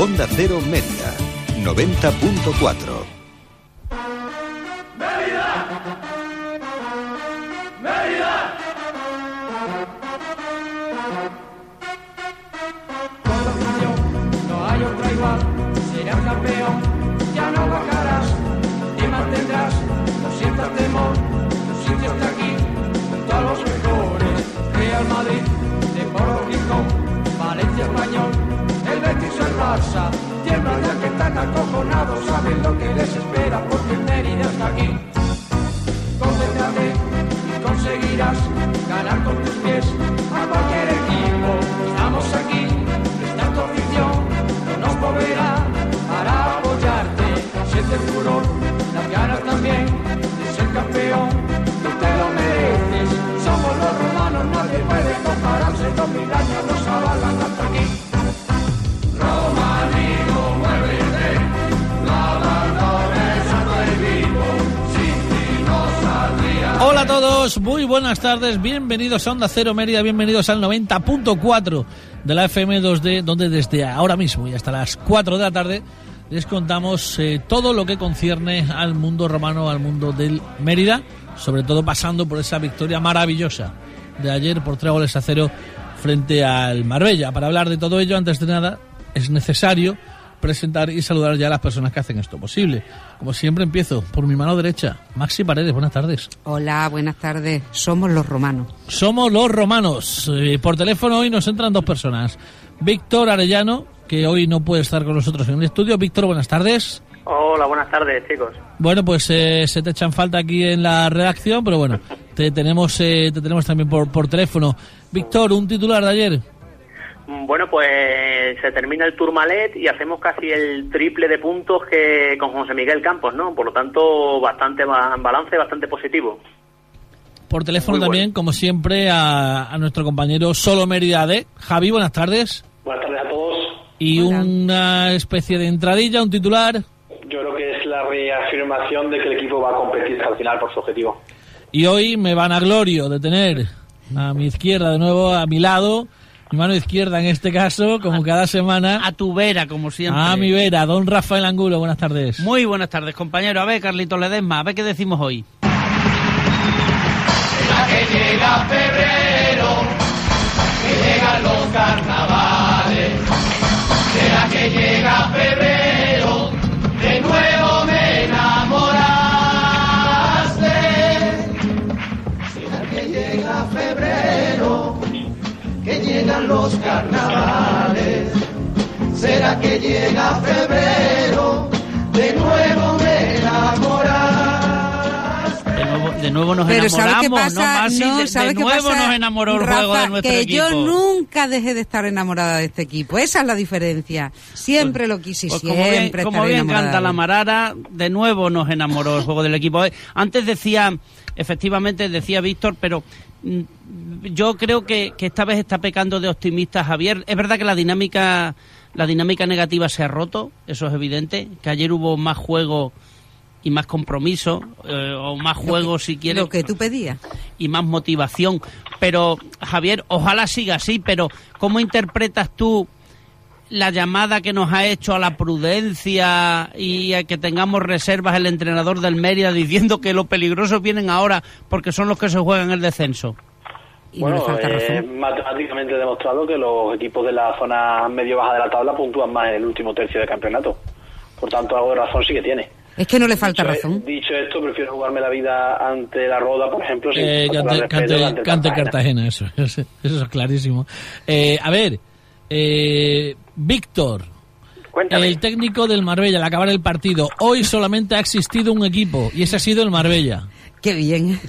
Onda Cero Media, 90.4. acojonados saben lo que les espera porque Mérida está aquí. Concéntrate y conseguirás ganar con tus pies a cualquier equipo. Estamos aquí, está tu afición, no nos moverá para apoyarte. Siente el furor, las ganas también de ser campeón. Todos, muy buenas tardes, bienvenidos a Onda Cero Mérida, bienvenidos al 90.4 de la FM 2D, donde desde ahora mismo y hasta las 4 de la tarde les contamos eh, todo lo que concierne al mundo romano, al mundo del Mérida, sobre todo pasando por esa victoria maravillosa de ayer por tres goles a cero frente al Marbella. Para hablar de todo ello, antes de nada, es necesario presentar y saludar ya a las personas que hacen esto posible. Como siempre empiezo por mi mano derecha, Maxi Paredes, buenas tardes. Hola, buenas tardes. Somos los romanos. Somos los romanos. Eh, por teléfono hoy nos entran dos personas. Víctor Arellano, que hoy no puede estar con nosotros en el estudio. Víctor, buenas tardes. Hola, buenas tardes, chicos. Bueno, pues eh, se te echan falta aquí en la redacción, pero bueno, te tenemos, eh, te tenemos también por, por teléfono. Víctor, un titular de ayer. Bueno, pues se termina el Tourmalet y hacemos casi el triple de puntos que con José Miguel Campos, ¿no? Por lo tanto, bastante balance, bastante positivo. Por teléfono también, como siempre, a, nuestro compañero Solo Mérida de Javi, buenas tardes. Buenas tardes a todos. Y una especie de entradilla, un titular. Yo creo que es la reafirmación de que el equipo va a competir hasta el final por su objetivo. Y hoy me van a glorio de tener a mi izquierda de nuevo, a mi lado, mano izquierda en este caso, como cada semana. A tu vera, como siempre. A mi vera, don Rafael Angulo, buenas tardes. Muy buenas tardes, compañero. A ver, Carlitos Ledesma, a ver qué decimos hoy. Será que llega febrero, que llegan los carnavales. Será que llega nuevo, nos Pero enamoramos, qué pasa? ¿no? de, de nuevo nos enamoró el juego de nuestro que equipo. yo nunca dejé de estar enamorada de este equipo. Esa es la diferencia. Siempre lo quise pues siempre Como bien, como bien canta la Marara, de nuevo nos enamoró el juego del equipo. Antes decía, efectivamente decía Víctor, pero Mm, yo creo que, esta vez está pecando de optimista Javier. Es verdad que la dinámica, la dinámica negativa se ha roto, eso es evidente, que ayer hubo más juego y más compromiso, eh, o más juego si quieres. Lo que tú pedías. Y más motivación. Pero, Javier, ojalá siga así, pero ¿cómo interpretas tú la llamada que nos ha hecho a la prudencia y a que tengamos reservas el entrenador del Mérida diciendo que los peligrosos vienen ahora porque son los que se juegan el descenso? bueno, eh, matemáticamente demostrado que los equipos de la zona medio baja de la tabla puntúan más en el último tercio de campeonato. Por tanto, algo de razón sí que tiene. Es que no le falta razón. dicho esto, prefiero jugarme la vida ante la Roda, por ejemplo. Sin eh, cante, Cartagena. eso, eso, es clarísimo. Eh, a ver, eh, Víctor, el técnico del Marbella al acabar el partido, hoy solamente ha existido un equipo y ese ha sido el Marbella. Qué bien.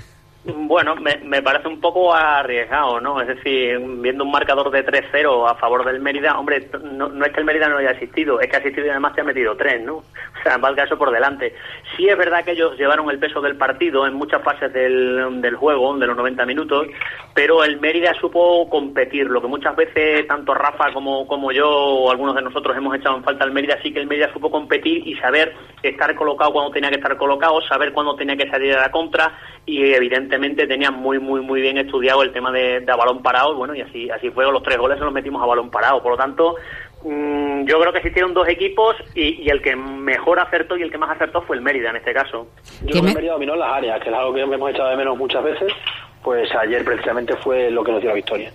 Bueno, me, me, parece un poco arriesgado, ¿no? Es decir, viendo un marcador de 3-0 a favor del Mérida, hombre, no, es que el Mérida no haya asistido, es que ha asistido y además te ha metido 3, ¿no? O sea, valga eso por delante. Sí es verdad que ellos llevaron el peso del partido en muchas fases del, del juego, de los 90 minutos, pero el Mérida supo competir, lo que muchas veces tanto Rafa como, como yo o algunos de nosotros hemos echado en falta al Mérida, sí que el Mérida supo competir y saber estar colocado cuando tenía que estar colocado, saber cuándo tenía que salir a la contra y evidentemente tenían muy, muy, muy bien estudiado el tema de, balón parado, bueno, y así, así fue, los tres goles se los metimos a balón parado. Por lo tanto, Mm, yo creo que existieron dos equipos y, el que mejor acertó y el que más acertó fue el Mérida en este caso. Yo creo que el Mérida dominó las áreas, que es algo que hemos echado de menos muchas veces, pues ayer precisamente fue lo que nos dio la victoria.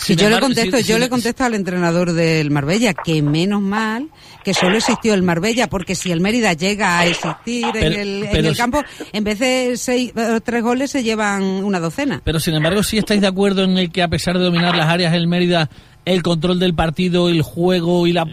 Si yo le contesto, yo le contesto al entrenador del Marbella que menos mal que solo existió el Marbella, porque si el Mérida llega a existir en, el, en el campo, en vez de seis o tres goles se llevan una docena. Pero sin embargo, si estáis de acuerdo en el que a pesar de dominar las áreas el Mérida el control del partido, el juego y la,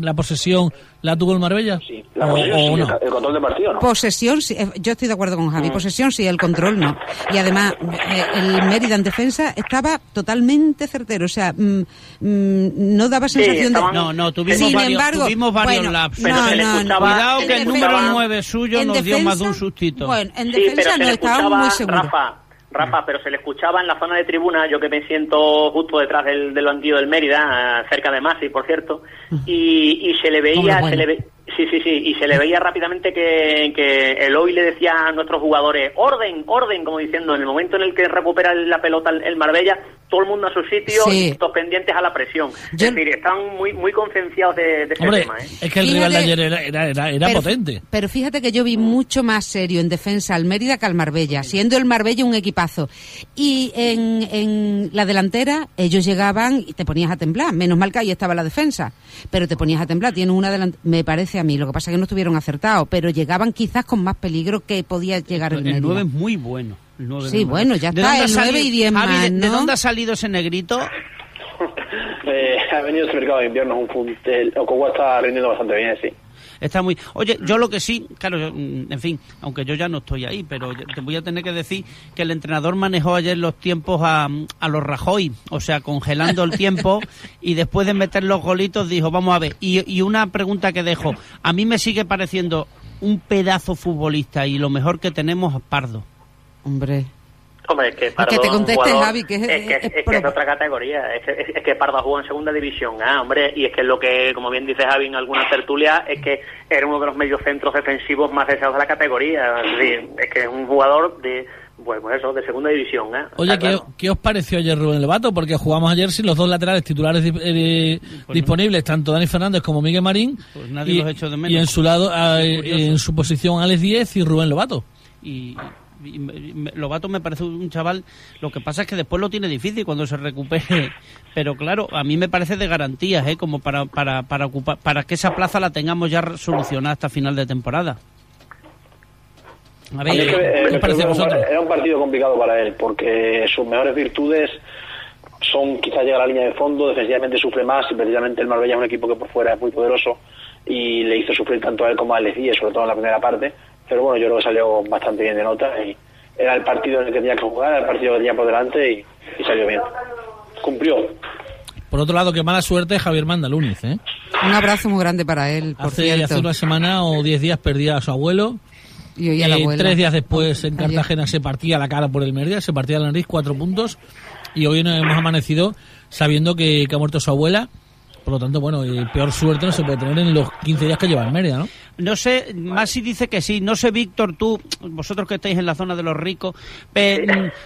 la posesión la tuvo el Marbella? Sí, la posesión, sí, el control del partido no. Posesión, sí, eh, yo estoy de acuerdo con Javi, mm. posesión sí, el control no. Y además, eh, el Mérida en defensa estaba totalmente certero, o sea, mm, mm, no daba sensación de... No, no, tuvimos varios, tuvimos varios laps. Pero no, no, Cuidado que el número 9 suyo nos dio más de un sustito. Bueno, en defensa no estábamos muy seguros. Rafa, pero se le escuchaba en la zona de tribuna, yo que me siento justo detrás del, del banquillo del Mérida, cerca de Masi, por cierto, y, y se le veía, se le ve, Sí, sí, sí, y se le veía rápidamente que, que el hoy le decía a nuestros jugadores, orden, orden, como diciendo, en el momento en el que recupera la pelota el Marbella, todo el mundo a su sitio y todos pendientes a la presión. Es decir, están muy muy concienciados de, de ese tema. ¿eh? Es que el rival de ayer era, era, era, potente. Pero fíjate que yo vi mucho más serio en defensa al Mérida que al Marbella, siendo el Marbella un equipazo. Y en, en la delantera ellos llegaban y te ponías a temblar. Menos mal que ahí estaba la defensa, pero te ponías a temblar. Tienes una delantera, me parece a mí, lo que pasa es que no estuvieron acertados, pero llegaban quizás con más peligro que podía llegar el, el. El 9 es muy bueno. sí, bueno, ya está, el 9 y 10 más, ¿de, dónde ha salido ese negrito? eh, ha venido este mercado de invierno, un el Okowa está rindiendo bastante bien, sí. Está muy. Oye, yo lo que sí, claro, mm, en fin, aunque yo ya no estoy ahí, pero te voy a tener que decir que el entrenador manejó ayer los tiempos a, a los Rajoy, o sea, congelando el tiempo y después de meter los golitos dijo, vamos a ver. Y, y una pregunta que dejo, a mí me sigue pareciendo un pedazo futbolista y lo mejor que tenemos es Pardo. Hombre. Hombre, es que Pardo. que te conteste, Javi, que es, es, que, es, otra categoría. Es que, Pardo jugó en segunda división, ah, hombre, y es que lo que, como bien dice Javi en alguna tertulia, es que era uno de los mediocentros defensivos más deseados de la categoría. Es, que es un jugador de. Pues, pues, eso, de segunda división. ¿eh? Oye, ¿qué, os pareció ayer Rubén Levato? Porque jugamos ayer sin los dos laterales titulares eh, pues disponibles, tanto Dani Fernández como Miguel Marín. Pues nadie y, los hecho de menos. Y en su lado, ah, en su posición, Alex Díez y Rubén Lobato. Y, Lobato me parece un chaval, lo que pasa es que después lo tiene difícil cuando se recupere, pero claro, a mí me parece de garantías, ¿eh? como para, para, para, ocupar, para que esa plaza la tengamos ya solucionada hasta final de temporada. A ver, ¿qué eh, parece vosotros? Era un partido complicado para él, porque sus mejores virtudes son quizás llegar a la línea de fondo, defensivamente sufre más, y precisamente el Marbella es un equipo que por fuera es muy poderoso, y le hizo sufrir tanto a él como a Alessí, sobre todo en la primera parte, pero bueno, yo creo que salió bastante bien de nota y era el partido en el que tenía que jugar, era el partido que tenía por delante y, salió bien. Cumplió. Por otro lado, qué mala suerte Javier Mandalúniz, ¿eh? Un abrazo muy grande para él, por hace, cierto. Hace una semana o diez días perdía a su abuelo. Y hoy eh, Tres días después en Cartagena se partía la cara por el Mérida, se partía la nariz, cuatro puntos. Y hoy nos hemos amanecido sabiendo que, que ha muerto su abuela por lo tanto, bueno, peor suerte no se puede tener en los 15 días que lleva el Mérida, ¿no? No sé, Masi dice que sí. No sé, Víctor, tú, vosotros que estáis en la zona de los ricos,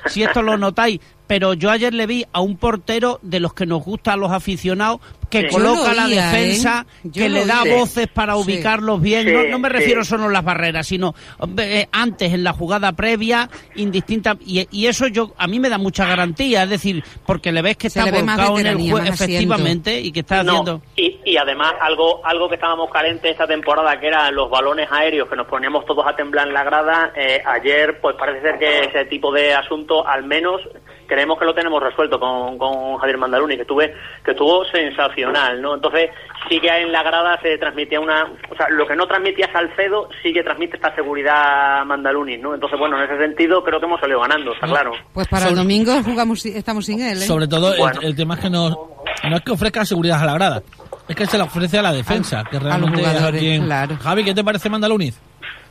si esto lo notáis, pero yo ayer le vi a un portero de los que nos gusta a los aficionados que coloca la defensa, ¿eh? que le da voces para ubicarlos bien. no, me refiero solo a las barreras, sino eh, antes en la jugada previa, indistinta. Y, eso yo a mí me da mucha garantía, es decir, porque le ves que está volcado en el juego, efectivamente, y que está haciendo. Y, y además, algo, algo que estábamos carentes esta temporada, que los balones aéreos, que nos poníamos todos a temblar en la grada. Eh, ayer, pues parece ser que ese tipo de asunto, al menos creemos que lo tenemos resuelto con, con Javier Mandaluni, que tuve, que estuvo sensacional, ¿no? Entonces, sí que en la grada se transmitía una, o sea, lo que no transmitía Salcedo, sí que transmite esta seguridad Mandaluni, ¿no? Entonces, bueno, en ese sentido creo que hemos salido ganando, está claro. Pues para el domingo jugamos, estamos sin él, ¿eh? Sobre todo el, tema es que no, no es que ofrezca seguridad a la grada, es que se la ofrece a la defensa, que realmente Claro. Javi, ¿qué te parece Mandaluniz?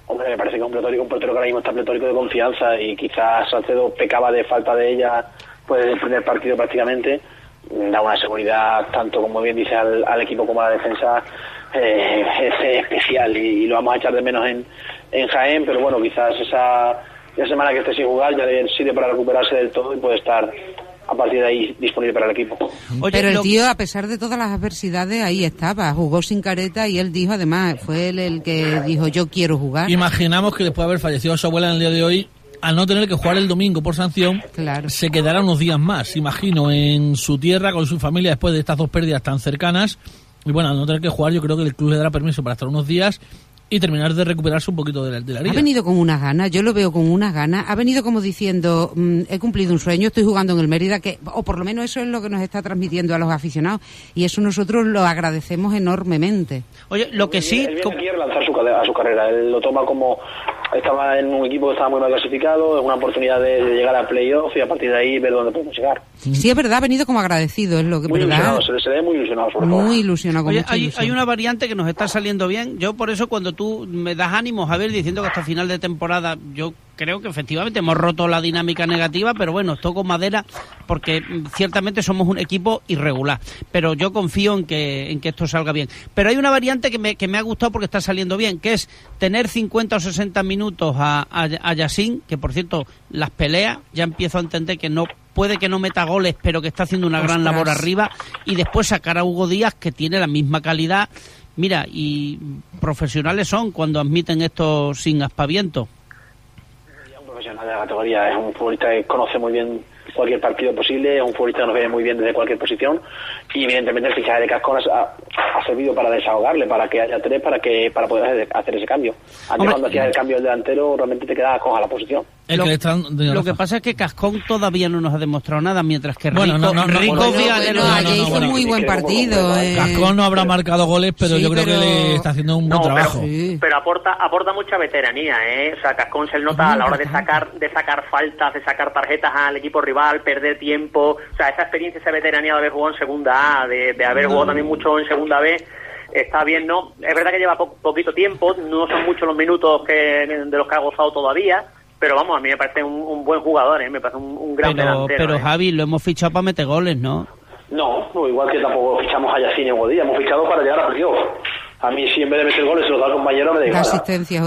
Hombre, me parece que es un pletórico, un portero que ahora mismo está pletórico de confianza y quizás Salcedo pecaba de falta de ella pues desde el primer partido prácticamente. Da una seguridad, tanto como bien dice al, equipo como a la defensa, eh, es especial y, lo vamos a echar de menos en, en Jaén, pero bueno, quizás esa, esa semana que esté sin jugar ya le sirve para recuperarse del todo y puede estar a partir de ahí disponible para el equipo. Pero el tío, a pesar de todas las adversidades, ahí estaba, jugó sin careta y él dijo, además, fue él el que dijo, yo quiero jugar. Imaginamos que después de haber fallecido su abuela en el día de hoy, al no tener que jugar el domingo por sanción, se quedará unos días más, imagino, en su tierra con su familia después de estas dos pérdidas tan cercanas. Y bueno, al no tener que jugar, yo creo que el club le dará permiso para estar unos días y terminar de recuperarse un poquito de la, de Ha venido con unas ganas, yo lo veo con unas ganas. Ha venido como diciendo, mm, he cumplido un sueño, estoy jugando en el Mérida, que o por lo menos eso es lo que nos está transmitiendo a los aficionados. Y eso nosotros lo agradecemos enormemente. Oye, lo que sí... Él, quiere lanzar su, a su carrera, él lo toma como... Estaba en un equipo que estaba muy mal clasificado, es una oportunidad de, llegar a playoff y a partir de ahí ver dónde podemos llegar. Sí, es verdad, ha venido como agradecido, es lo que... Muy ilusionado, se, ve muy ilusionado sobre Muy ilusionado, con Oye, hay, hay una variante que nos está saliendo bien. Yo por eso cuando tú me das ánimos a ver diciendo que hasta final de temporada yo creo que efectivamente hemos roto la dinámica negativa, pero bueno, toco madera porque ciertamente somos un equipo irregular, pero yo confío en que, en que esto salga bien. Pero hay una variante que me, que me ha gustado porque está saliendo bien, que es tener 50 o 60 minutos a, a, a que por cierto, las peleas, ya empiezo a entender que no puede que no meta goles, pero que está haciendo una gran labor arriba, y después sacar a Hugo Díaz, que tiene la misma calidad Mira, y profesionales son cuando admiten esto sin aspaviento. Profesional de la categoría, es un futbolista que conoce muy bien cualquier partido posible, un futbolista que nos ve muy bien desde cualquier posición y evidentemente el fichaje de Cascón ha, servido para desahogarle, para que haya tres, para que para poder hacer ese cambio. Antes cuando hacías el cambio del delantero realmente te quedaba coja la posición. Lo, que pasa es que Cascón todavía no nos ha demostrado nada, mientras que Rico, bueno, no, Rico hizo muy buen partido. Eh. Cascón no habrá marcado goles, pero yo creo que le está haciendo un buen trabajo. Pero, aporta aporta mucha veteranía, ¿eh? O sea, Cascón se le nota a la hora de sacar de sacar faltas, de sacar tarjetas al equipo rival, perder tiempo. O sea, esa experiencia, esa veteranía de haber jugado en segunda A, de, haber jugado también mucho en segunda B está bien, ¿no? Es verdad que lleva poquito tiempo, no son muchos los minutos que de los que ha gozado todavía, pero vamos, a mí me parece un, buen jugador, ¿eh? me parece un, gran pero, Pero ¿eh? Javi, lo hemos fichado para meter goles, ¿no? No, igual que tampoco fichamos a Yacine o Godía, hemos fichado para llegar a playoff. A mí, si en vez de meter goles se los da al compañero, me da igual. asistencia,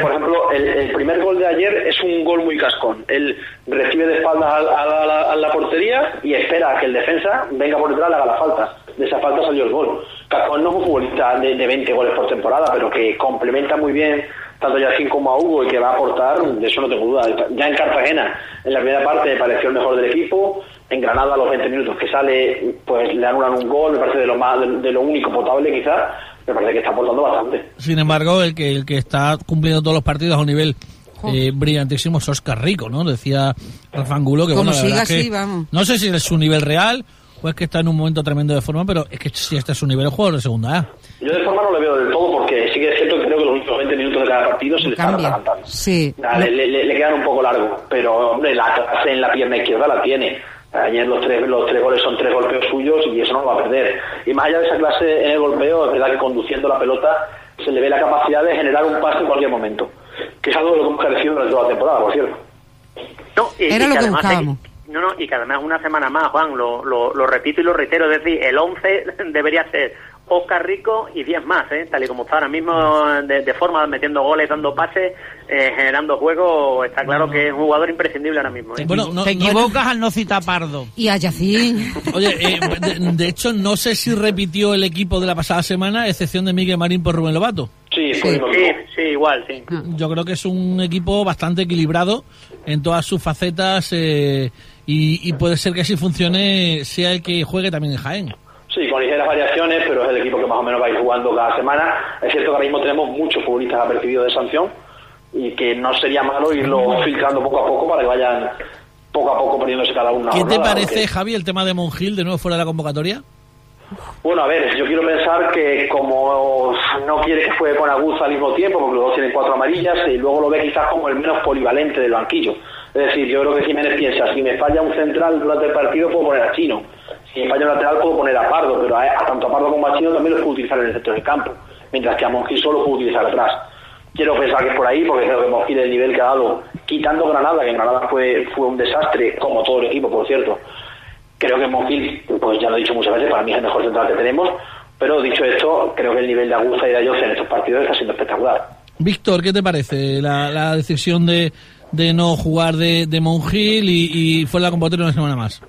Por ejemplo, el, primer gol de ayer es un gol muy cascón. Él recibe de espaldas a, la, portería y espera a que el defensa venga por detrás y haga la falta. De esa falta salió el gol. Cascón no es un futbolista de, de 20 goles por temporada, pero que complementa muy bien tanto Yacine como a Hugo y que va a aportar, de eso no tengo duda. Ya en Cartagena, en la primera parte, me pareció el mejor del equipo. En Granada, a los 20 minutos que sale, pues le anulan un gol, me parece de lo, más, de, lo único potable quizás. Me parece que está aportando bastante. Sin embargo, el que, el que está cumpliendo todos los partidos a un nivel eh, brillantísimo es Oscar Rico, ¿no? Decía Rafa Angulo que, bueno, siga así, vamos. no sé si es su nivel real o es que está en un momento tremendo de forma, pero es que si este es su nivel, jugador de segunda A. Yo de forma no le veo del todo porque sí que es cierto que creo que los últimos 20 minutos de cada partido se le están adelantando. Sí. le, quedan un poco largos, pero hombre, la clase en la pierna izquierda la tiene. Ayer los tres, los tres goles son tres golpeos suyos y eso no lo va a perder. Y más allá de esa clase en el golpeo, es verdad que conduciendo la pelota se le ve la capacidad de generar un pase en cualquier momento. Que es algo de lo que hemos carecido durante toda la temporada, por cierto. No, Era lo que buscábamos. No, no, y que además una semana más, Juan, lo, lo, lo repito y lo reitero, es decir, el 11 debería ser Oscar Rico y 10 más, ¿eh? tal y como está ahora mismo de, forma, metiendo goles, dando pases, eh, generando juego, está claro que es un jugador imprescindible ahora mismo. ¿eh? Bueno, te equivocas al no citar Pardo. Y a Yacín. Oye, eh, de, hecho, no sé si repitió el equipo de la pasada semana, excepción de Miguel Marín por Rubén Lobato. Sí, sí, sí, igual, sí. Yo creo que es un equipo bastante equilibrado en todas sus facetas y, y puede ser que así funcione, sea el que juegue también en Jaén. Sí, con ligeras variaciones, pero es el equipo que más o menos va a ir jugando cada semana. Es cierto que ahora mismo tenemos muchos futbolistas apercibidos de sanción y que no sería malo irlo filtrando poco a poco para que vayan poco a poco poniéndose cada uno. ¿Qué te parece, Javi, el tema de Mongil de nuevo fuera de la convocatoria? Bueno, a ver, yo quiero pensar que como no quiere que juegue con Aguza al mismo tiempo, porque los dos tienen cuatro amarillas, y luego lo ve quizás como el menos polivalente del banquillo. Es decir, yo creo que Jiménez piensa, si me falla un central durante el partido, puedo poner a Chino si en fallo lateral puedo poner a Pardo, pero a, tanto a Pardo como a Chino también los puedo utilizar en el centro del campo, mientras que a Monjil solo puedo utilizar atrás. Quiero pensar que es por ahí, porque creo que Monjil el nivel que ha dado, quitando Granada, que en Granada fue, fue un desastre, como todo el equipo, por cierto. Creo que Monjil, pues ya lo he dicho muchas veces, para mí es el mejor central que tenemos, pero dicho esto, creo que el nivel de Aguza y de Ayos en estos partidos está siendo espectacular. Víctor, ¿qué te parece la, la decisión de, de no jugar de, de Monjil y, y fue la convocatoria una semana más?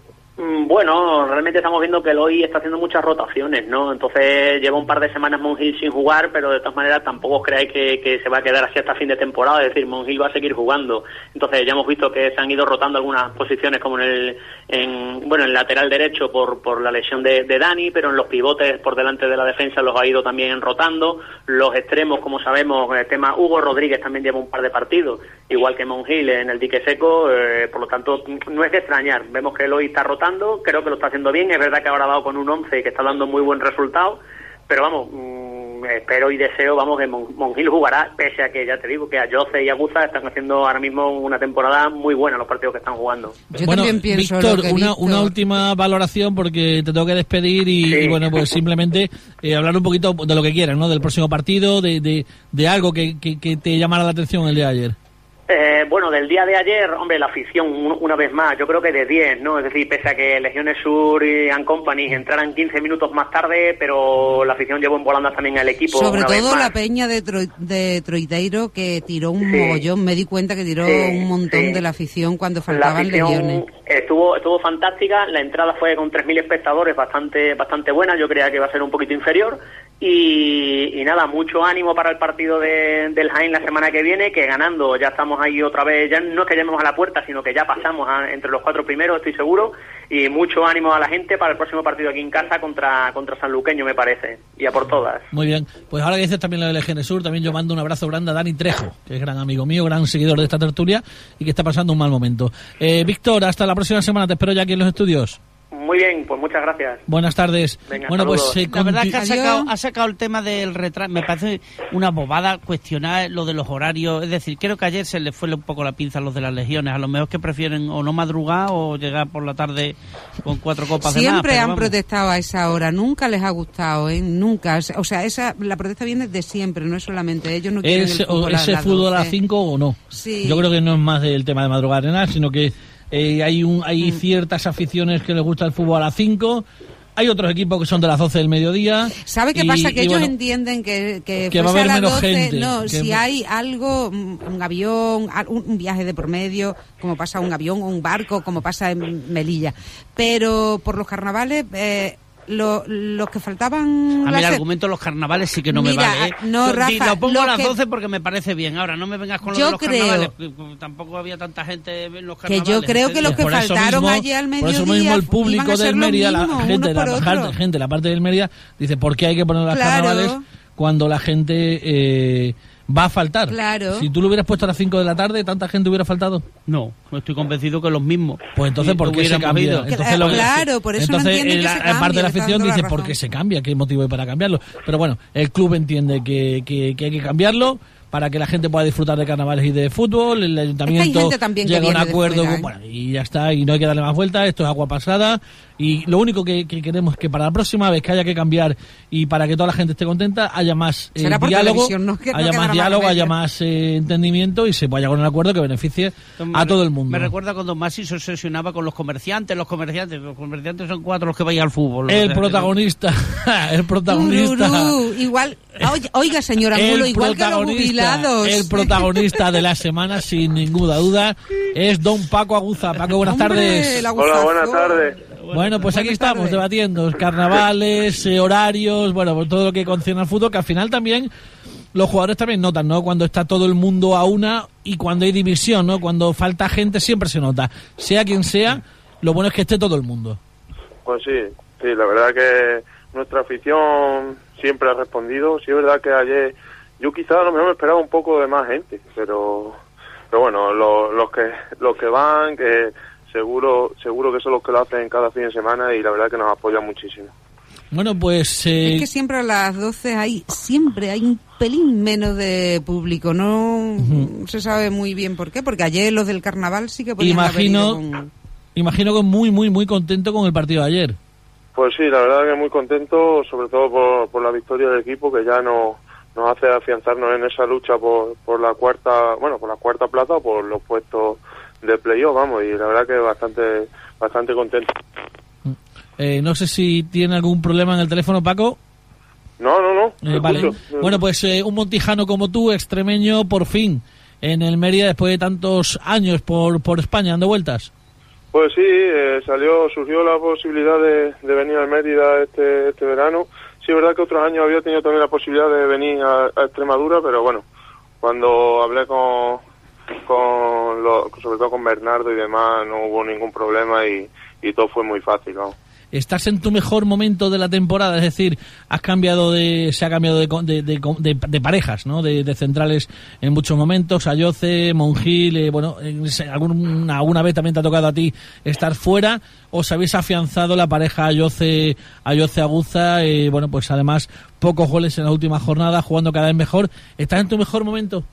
Bueno, realmente estamos viendo que el hoy está haciendo muchas rotaciones, ¿no? Entonces lleva un par de semanas Mongil sin jugar, pero de todas maneras tampoco creáis que, se va a quedar así hasta fin de temporada, es decir, Mongil va a seguir jugando. Entonces ya hemos visto que se han ido rotando algunas posiciones como en el, en, bueno, en lateral derecho por, por la lesión de, Dani, pero en los pivotes por delante de la defensa los ha ido también rotando. Los extremos, como sabemos, el tema Hugo Rodríguez también lleva un par de partidos, igual que Mongil en el dique seco, eh, por lo tanto no es de extrañar. Vemos que el hoy está rotando creo que lo está haciendo bien, es verdad que ahora ha dado con un 11 que está dando muy buen resultado, pero vamos, mm, espero y deseo, vamos, que Monjil jugará, pese a que ya te digo que a Jose y a Guza están haciendo ahora mismo una temporada muy buena los partidos que están jugando. bueno, Víctor, una, última valoración porque te tengo que despedir y, bueno, pues simplemente eh, hablar un poquito de lo que quieras, ¿no? Del próximo partido, de, de, de algo que, que, que te llamara la atención el día de ayer. Eh, bueno, del día de ayer, hombre, la afición, una vez más, yo creo que de 10, ¿no? Es decir, pese a que Legiones Sur y And Company entraran 15 minutos más tarde, pero la afición llevó en volandas también al equipo. Sobre todo la peña de, de Troiteiro que tiró un mogollón, me di cuenta que tiró un montón de la afición cuando faltaban Legiones. Estuvo, estuvo fantástica, la entrada fue con 3.000 espectadores, bastante, bastante buena, yo creía que iba a ser un poquito inferior, y, nada, mucho ánimo para el partido de, del Jaén la semana que viene, que ganando ya estamos ahí otra vez, ya no es que llamemos a la puerta, sino que ya pasamos entre los cuatro primeros, estoy seguro, y mucho ánimo a la gente para el próximo partido aquí en casa contra, contra San Luqueño, me parece, y a por todas. Muy bien, pues ahora que dices también lo del EGN Sur, también yo mando un abrazo grande a Dani Trejo, que es gran amigo mío, gran seguidor de esta tertulia y que está pasando un mal momento. Eh, Víctor, hasta la próxima semana, te espero ya aquí en los estudios. Muy bien, pues muchas gracias. Buenas tardes. bueno, pues eh, la verdad que ha sacado, ha sacado, el tema del retraso. Me parece una bobada cuestionar lo de los horarios. Es decir, creo que ayer se les fue un poco la pinza a los de las legiones. A lo mejor que prefieren o no madrugar o llegar por la tarde con cuatro copas Siempre de Siempre han protestado a esa hora. Nunca les ha gustado, ¿eh? Nunca. O sea, esa la protesta viene de siempre, no es solamente ellos. No quieren el fútbol ¿Ese fútbol a las 5 o no? Sí. Yo creo que no es más el tema de madrugar en nada, sino que eh, hay un, hay mm. ciertas aficiones que les gusta el fútbol a las 5. Hay otros equipos que son de las 12 del mediodía. ¿Sabe qué pasa? Que ellos entienden que, que, va a haber menos gente. No, si hay algo, un avión, un viaje de por medio, como pasa un avión o un barco, como pasa en Melilla. Pero por los carnavales. Eh, lo, los que faltaban... A mí el argumento de los carnavales sí que no me vale. ¿eh? No, Rafa, lo pongo a las 12 porque me parece bien. Ahora, no me vengas con lo de los carnavales. Tampoco había tanta gente en los carnavales. Que yo creo que los que faltaron allí al mediodía... Por eso mismo el público del Mérida, la gente, la, gente, la parte del Mérida, dice, ¿por qué hay que poner los carnavales cuando la gente... Eh, va a faltar. Claro. Si tú lo hubieras puesto a las 5 de la tarde, ¿tanta gente hubiera faltado? No, estoy convencido que los mismos. Pues entonces, ¿por qué se cambia? Entonces, claro, por eso entonces, no la, parte de la afición dice, ¿por qué se cambia? ¿Qué motivo hay para cambiarlo? Pero bueno, el club entiende que, que, que hay que cambiarlo para que la gente pueda disfrutar de carnavales y de fútbol. El ayuntamiento llega a un acuerdo bueno, y ya está, y no hay que darle más vueltas, esto es agua pasada. Y lo único que, queremos es que para la próxima vez que haya que cambiar y para que toda la gente esté contenta, haya más eh, diálogo, haya más diálogo, haya más eh, entendimiento y se vaya con un acuerdo que beneficie a todo el mundo. Me recuerda cuando Masi se obsesionaba con los comerciantes, los comerciantes, los comerciantes son cuatro los que vayan al fútbol. El protagonista, el protagonista. igual, oiga señora Mulo, igual que los jubilados. El protagonista de la semana, sin ninguna duda, es don Paco Aguza. Paco, buenas tardes. Hola, buenas tardes. Bueno, pues aquí estamos debatiendo carnavales, eh, horarios, bueno, pues todo lo que concierne al fútbol, que al final también los jugadores también notan, ¿no? Cuando está todo el mundo a una y cuando hay división, ¿no? Cuando falta gente siempre se nota. Sea quien sea, lo bueno es que esté todo el mundo. Pues sí, sí, la verdad que nuestra afición siempre ha respondido. Sí, es verdad que ayer yo quizás a lo mejor me esperaba un poco de más gente, pero pero bueno, los que los que van, que seguro seguro que son los que lo hacen cada fin de semana y la verdad que nos apoyan muchísimo. Bueno, pues... Eh, es que siempre a las 12 hay, siempre hay un pelín menos de público, no se sabe muy bien por qué, porque ayer los del carnaval sí que podían Imagino, imagino que muy, muy, muy contento con el partido de ayer. Pues sí, la verdad que muy contento, sobre todo por, por la victoria del equipo, que ya no, nos hace afianzarnos en esa lucha por, por la cuarta, bueno, por la cuarta plata o por los puestos de playoff, vamos, y la verdad que bastante, bastante contento. Eh, no sé si tiene algún problema en el teléfono, Paco. No, no, no. Eh, vale. Bueno, pues eh, un montijano como tú, extremeño, por fin, en el Mérida después de tantos años por, por España dando vueltas. Pues sí, eh, salió, surgió la posibilidad de, venir a Mérida este, este verano. Sí, es verdad que otros años había tenido también la posibilidad de venir a, Extremadura, pero bueno, cuando hablé con, con sobre todo con Bernardo y demás, no hubo ningún problema y, todo fue muy fácil, estás en tu mejor momento de la temporada, es decir, has cambiado de, se ha cambiado de, de, parejas, ¿no? De, centrales en muchos momentos, Ayoce, Monjil, eh, bueno, alguna, alguna vez también te ha tocado a ti estar fuera, os habéis afianzado la pareja Ayoce, Ayoce Aguza, eh, bueno, pues además pocos goles en la última jornada, jugando cada vez mejor, ¿estás en tu mejor momento?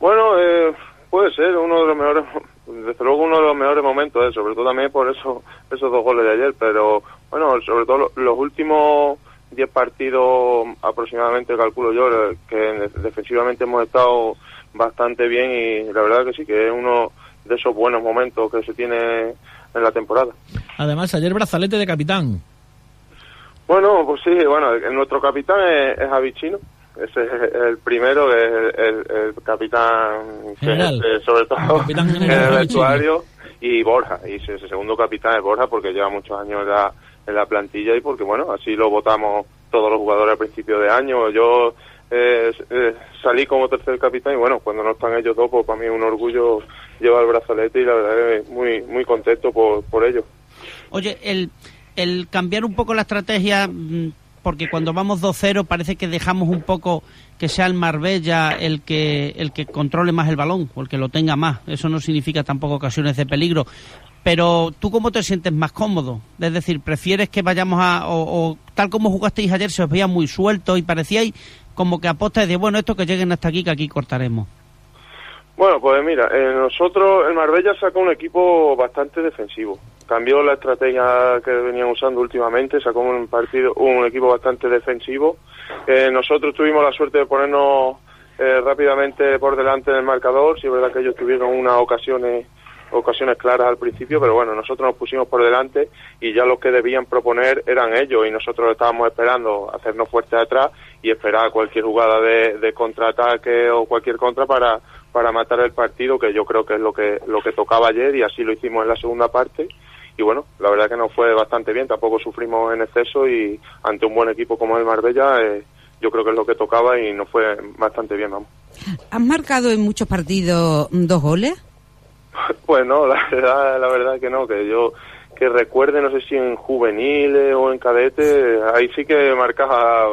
Bueno, eh, puede ser uno de los mejores desde luego uno de los mejores momentos, eh, sobre todo también por eso esos dos goles de ayer, pero bueno, sobre todo los últimos 10 partidos aproximadamente, calculo yo, eh, que defensivamente hemos estado bastante bien y la verdad que sí, que es uno de esos buenos momentos que se tiene en la temporada. Además, ayer brazalete de capitán. Bueno, pues sí, bueno, nuestro capitán es, es Avichino, ese es el primero, es el, capitán, sobre todo en el vestuario, y Borja. Y ese segundo capitán es Borja porque lleva muchos años en la, plantilla y porque, bueno, así lo votamos todos los jugadores al principio de año. Yo eh, eh, salí como tercer capitán y, bueno, cuando no están ellos dos, pues para mí es un orgullo llevar el brazalete y la verdad es muy, muy contento por, por ello. Oye, el, el cambiar un poco la estrategia mm, porque cuando vamos 2-0 parece que dejamos un poco que sea el Marbella el que el que controle más el balón o el que lo tenga más. Eso no significa tampoco ocasiones de peligro. Pero tú cómo te sientes más cómodo? Es decir, prefieres que vayamos a o, tal como jugasteis ayer se os veía muy suelto y parecíais como que apostáis de bueno esto que lleguen hasta aquí que aquí cortaremos. Bueno, pues mira, eh, nosotros, el Marbella sacó un equipo bastante defensivo. Cambió la estrategia que venían usando últimamente, sacó un partido, un equipo bastante defensivo. Eh, nosotros tuvimos la suerte de ponernos eh, rápidamente por delante del marcador. Sí es verdad que ellos tuvieron unas ocasiones ocasiones claras al principio, pero bueno, nosotros nos pusimos por delante y ya los que debían proponer eran ellos y nosotros estábamos esperando hacernos fuerte atrás y esperar cualquier jugada de, de contraataque o cualquier contra para para matar el partido, que yo creo que es lo que, lo que tocaba ayer y así lo hicimos en la segunda parte. Y bueno, la verdad que nos fue bastante bien, tampoco sufrimos en exceso y ante un buen equipo como el Marbella, eh, yo creo que es lo que tocaba y nos fue bastante bien, vamos. ¿Has marcado en muchos partidos dos goles? pues no, la verdad, la verdad que no, que yo que recuerde, no sé si en juveniles o en cadete, ahí sí que marcas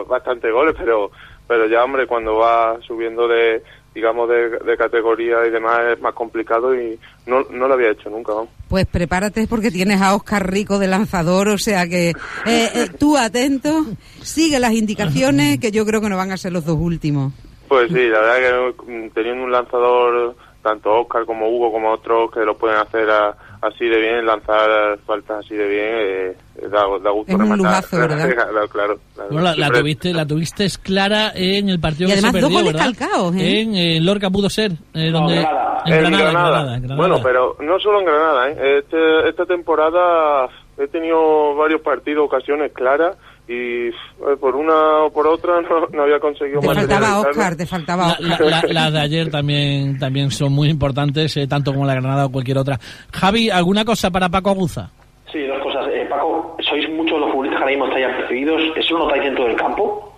bastante goles, pero pero ya hombre, cuando va subiendo de, digamos, de, categoría y demás es más complicado y no, no lo había hecho nunca. Pues prepárate porque tienes a Oscar Rico de lanzador, o sea que eh, eh, tú atento, sigue las indicaciones que yo creo que no van a ser los dos últimos. Pues sí, la verdad que mm, teniendo un lanzador, tanto Oscar como Hugo como otros que lo pueden hacer a, así de bien, lanzar faltas así de bien, eh, da, gusto es un lujazo, ¿verdad? claro, la, tuviste, la tuviste clara en el partido y que además se perdió, dos goles calcados, ¿eh? En Lorca pudo ser, eh, donde... En, Granada, Bueno, pero no solo en Granada, ¿eh? Este, esta temporada he tenido varios partidos, ocasiones claras, y eh, por una o por otra no, había conseguido te faltaba Oscar te faltaba las de ayer también también son muy importantes eh, tanto como la Granada o cualquier otra. Javi alguna cosa para Paco Aguza sí dos cosas. Eh, Paco sois muchos los futbolistas que ahora mismo estáis percibidos eso lo notáis dentro del campo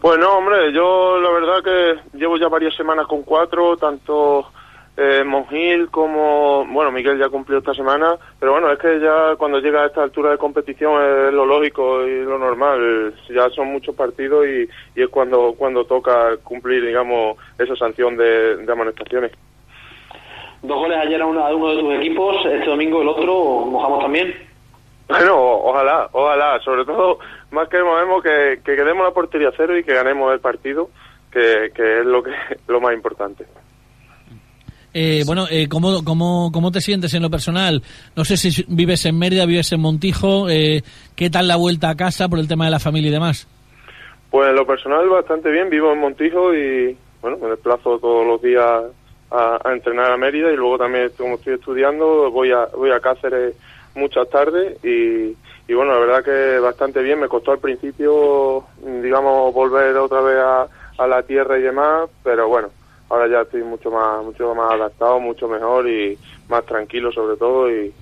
pues no hombre yo la verdad que llevo ya varias semanas con cuatro tanto eh, Monjil como, bueno, Miguel ya cumplió esta semana, pero bueno, es que ya cuando llega a esta altura de competición es lo lógico y lo normal, ya son muchos partidos y, es cuando, cuando toca cumplir, digamos, esa sanción de, de amonestaciones. Dos goles ayer a uno, de tus equipos, este domingo el otro, ¿mojamos también? Bueno, ojalá, ojalá, sobre todo, más que movemos que, que quedemos la portería cero y que ganemos el partido, que, que es lo que lo más importante. Eh, bueno, eh, ¿cómo, cómo, cómo te sientes en lo personal? No sé si vives en Mérida, vives en Montijo. Eh, ¿Qué tal la vuelta a casa por el tema de la familia y demás? Pues en lo personal bastante bien. Vivo en Montijo y bueno, me desplazo todos los días a, entrenar a Mérida y luego también como estoy estudiando voy a voy a Cáceres muchas tardes y, y bueno, la verdad que bastante bien. Me costó al principio, digamos, volver otra vez a, a la tierra y demás, pero bueno, ahora ya estoy mucho más, mucho más adaptado, mucho mejor y más tranquilo sobre todo y,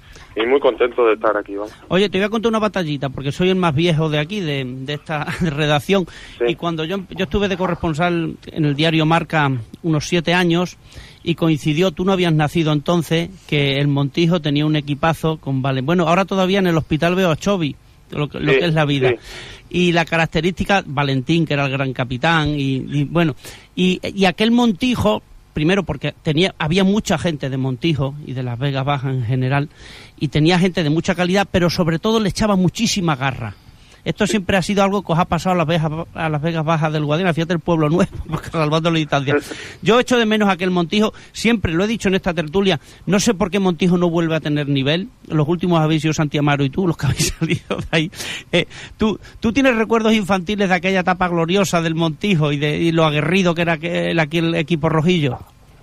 muy contento de estar aquí. Oye, te voy a contar una batallita, porque soy el más viejo de aquí, de, de esta redacción, y cuando yo, yo estuve de corresponsal en el diario Marca unos siete años, y coincidió, tú no habías nacido entonces, que el Montijo tenía un equipazo con Vale. Bueno, ahora todavía en el hospital veo a Chovi, lo, que es la vida. Y la característica, Valentín, que era el gran capitán, y, bueno, y, y aquel Montijo, primero porque tenía había mucha gente de Montijo y de las Vegas Bajas en general y tenía gente de mucha calidad, pero sobre todo le echaba muchísima garra. Esto siempre ha sido algo que os ha pasado a las Vegas, a las Vegas Bajas del Guadalajara, fíjate el pueblo nuevo, salvando la distancia. Yo echo de menos aquel Montijo, siempre lo he dicho en esta tertulia, no sé por qué Montijo no vuelve a tener nivel. Los últimos habéis sido Santi Amaro y tú, los que habéis salido de ahí. Eh, ¿tú, ¿Tú tienes recuerdos infantiles de aquella etapa gloriosa del Montijo y de y lo aguerrido que era aquel, aquel equipo rojillo?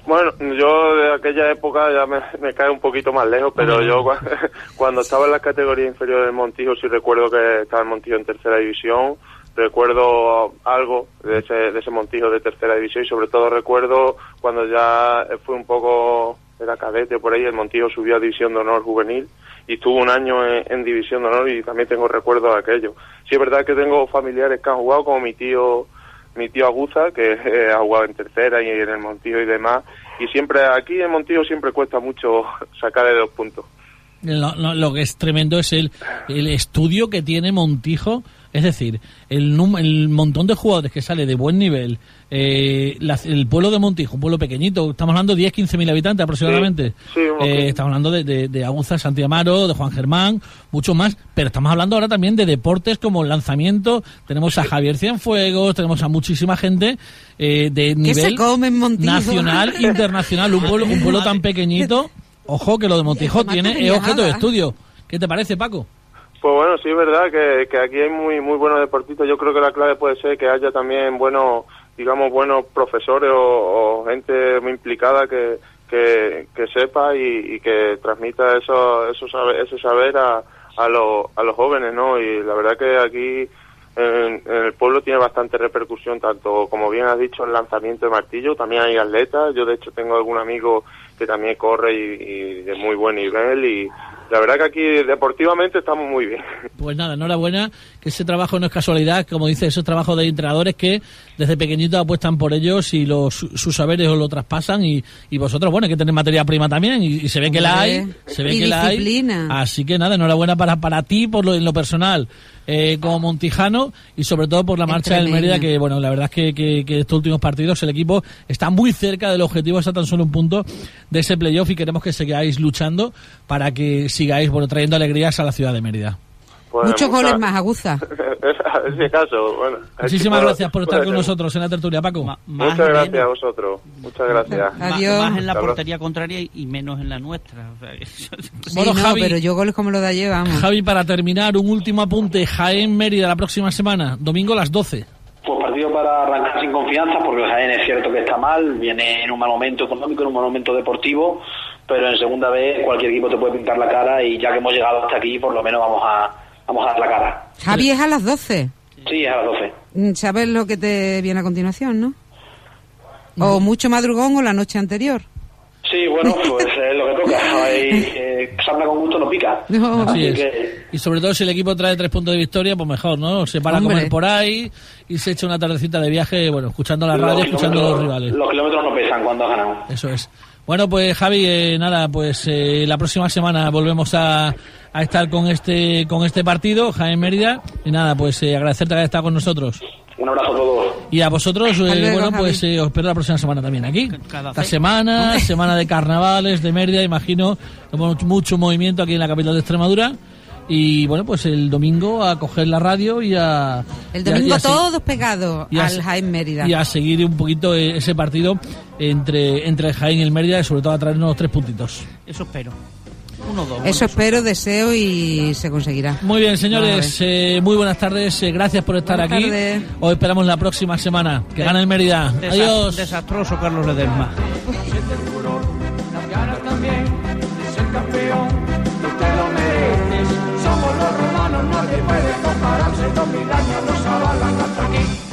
Bueno, yo de aquella época ya me, cae un poquito más lejos, pero yo cuando estaba en la categoría inferior del Montijo sí recuerdo que estaba el Montijo en tercera división, recuerdo algo de ese, de ese Montijo de tercera división y sobre todo recuerdo cuando ya fue un poco, era cadete por ahí, el Montijo subió a división de honor juvenil y estuvo un año en, división de honor y también tengo recuerdos de aquello. Sí es verdad que tengo familiares que han jugado como mi tío mi tío Aguza, que ha jugado en tercera y en el Montijo y demás. Y siempre, aquí en Montijo siempre cuesta mucho sacar de dos puntos. Lo, que es tremendo es el, el estudio que tiene Montijo es decir, el, el montón de jugadores que sale de buen nivel, eh, el pueblo de Montijo, un pueblo pequeñito, estamos hablando de 10-15 mil habitantes aproximadamente. Eh, estamos hablando de, de, de Aguza, Santiamaro, de Juan Germán, mucho más, pero estamos hablando ahora también de deportes como lanzamiento. Tenemos a Javier Cienfuegos, tenemos a muchísima gente eh, de nivel nacional, internacional, un pueblo, un pueblo tan pequeñito. Ojo que lo de Montijo tiene es objeto de estudio. ¿Qué te parece, Paco? Pues bueno, sí es verdad que, aquí hay muy muy buenos deportistas. Yo creo que la clave puede ser que haya también buenos, digamos, buenos profesores o, gente muy implicada que, que, sepa y, que transmita eso, eso saber, ese saber a, a, a los jóvenes, ¿no? Y la verdad que aquí en, el pueblo tiene bastante repercusión, tanto como bien has dicho, el lanzamiento de martillo, también hay atletas. Yo de hecho tengo algún amigo que también corre y de muy buen nivel y la verdad que aquí deportivamente estamos muy bien. Pues nada, enhorabuena, que ese trabajo no es casualidad, como dice, esos trabajos de entrenadores que desde pequeñitos apuestan por ellos y los, sus saberes os lo traspasan y, y vosotros, bueno, hay que tener materia prima también y, se ve que la hay, se ve que la hay. Así que nada, enhorabuena para, para ti por lo, en lo personal. Eh, como Montijano y sobre todo por la marcha del Mérida que bueno la verdad es que, que, estos últimos partidos el equipo está muy cerca del objetivo está tan solo un punto de ese playoff y queremos que sigáis luchando para que sigáis bueno trayendo alegrías a la ciudad de Mérida pues Muchos goles más, Aguza. ese caso, bueno. Muchísimas gracias por estar con nosotros en la tertulia, Paco. Muchas gracias a vosotros. Muchas gracias. Adiós. Más, en la portería contraria y menos en la nuestra. bueno, Javi, pero yo goles como lo da llevamos. Javi, para terminar, un último apunte. Jaén Mérida la próxima semana, domingo a las 12. Pues partido para arrancar sin confianza, porque el Jaén es cierto que está mal, viene en un mal momento económico, en un mal momento deportivo, pero en segunda vez cualquier equipo te puede pintar la cara y ya que hemos llegado hasta aquí, por lo menos vamos a vamos a dar la cara. Javi, es a las 12. Sí, es a las 12. Mm, ¿Sabes lo que te viene a continuación, no? O mucho madrugón o la noche anterior. Sí, bueno, pues es lo que toca. Hay, eh, con gusto no pica. Y sobre todo si el equipo trae tres puntos de victoria, pues mejor, ¿no? Se para a comer por ahí y se echa una tardecita de viaje, bueno, escuchando la radio, escuchando a los rivales. Los kilómetros no pesan cuando ganamos. Eso es. Bueno, pues Javi, eh, nada, pues eh, la próxima semana volvemos a, a estar con este con este partido, Jaime Mérida. Y nada, pues eh, agradecerte que hayas estado con nosotros. Un abrazo a todos. Y a vosotros, eh, bueno, pues eh, os espero la próxima semana también aquí. Esta semana, semana de carnavales de Mérida, imagino, mucho movimiento aquí en la capital de Extremadura. Y bueno, pues el domingo a coger la radio y a. El domingo todos pegados al Jaén Mérida. Y a seguir un poquito ese partido entre, entre el Jaén y el Mérida y sobre todo a traernos tres puntitos. Eso espero. Eso espero, deseo y se conseguirá. Muy bien, señores, eh, muy buenas tardes, eh, gracias por estar aquí. Os esperamos la próxima semana. Que gane el Mérida. Adiós. Desastroso Carlos Ledesma. puede compararse con mil años nos avalan hasta aquí.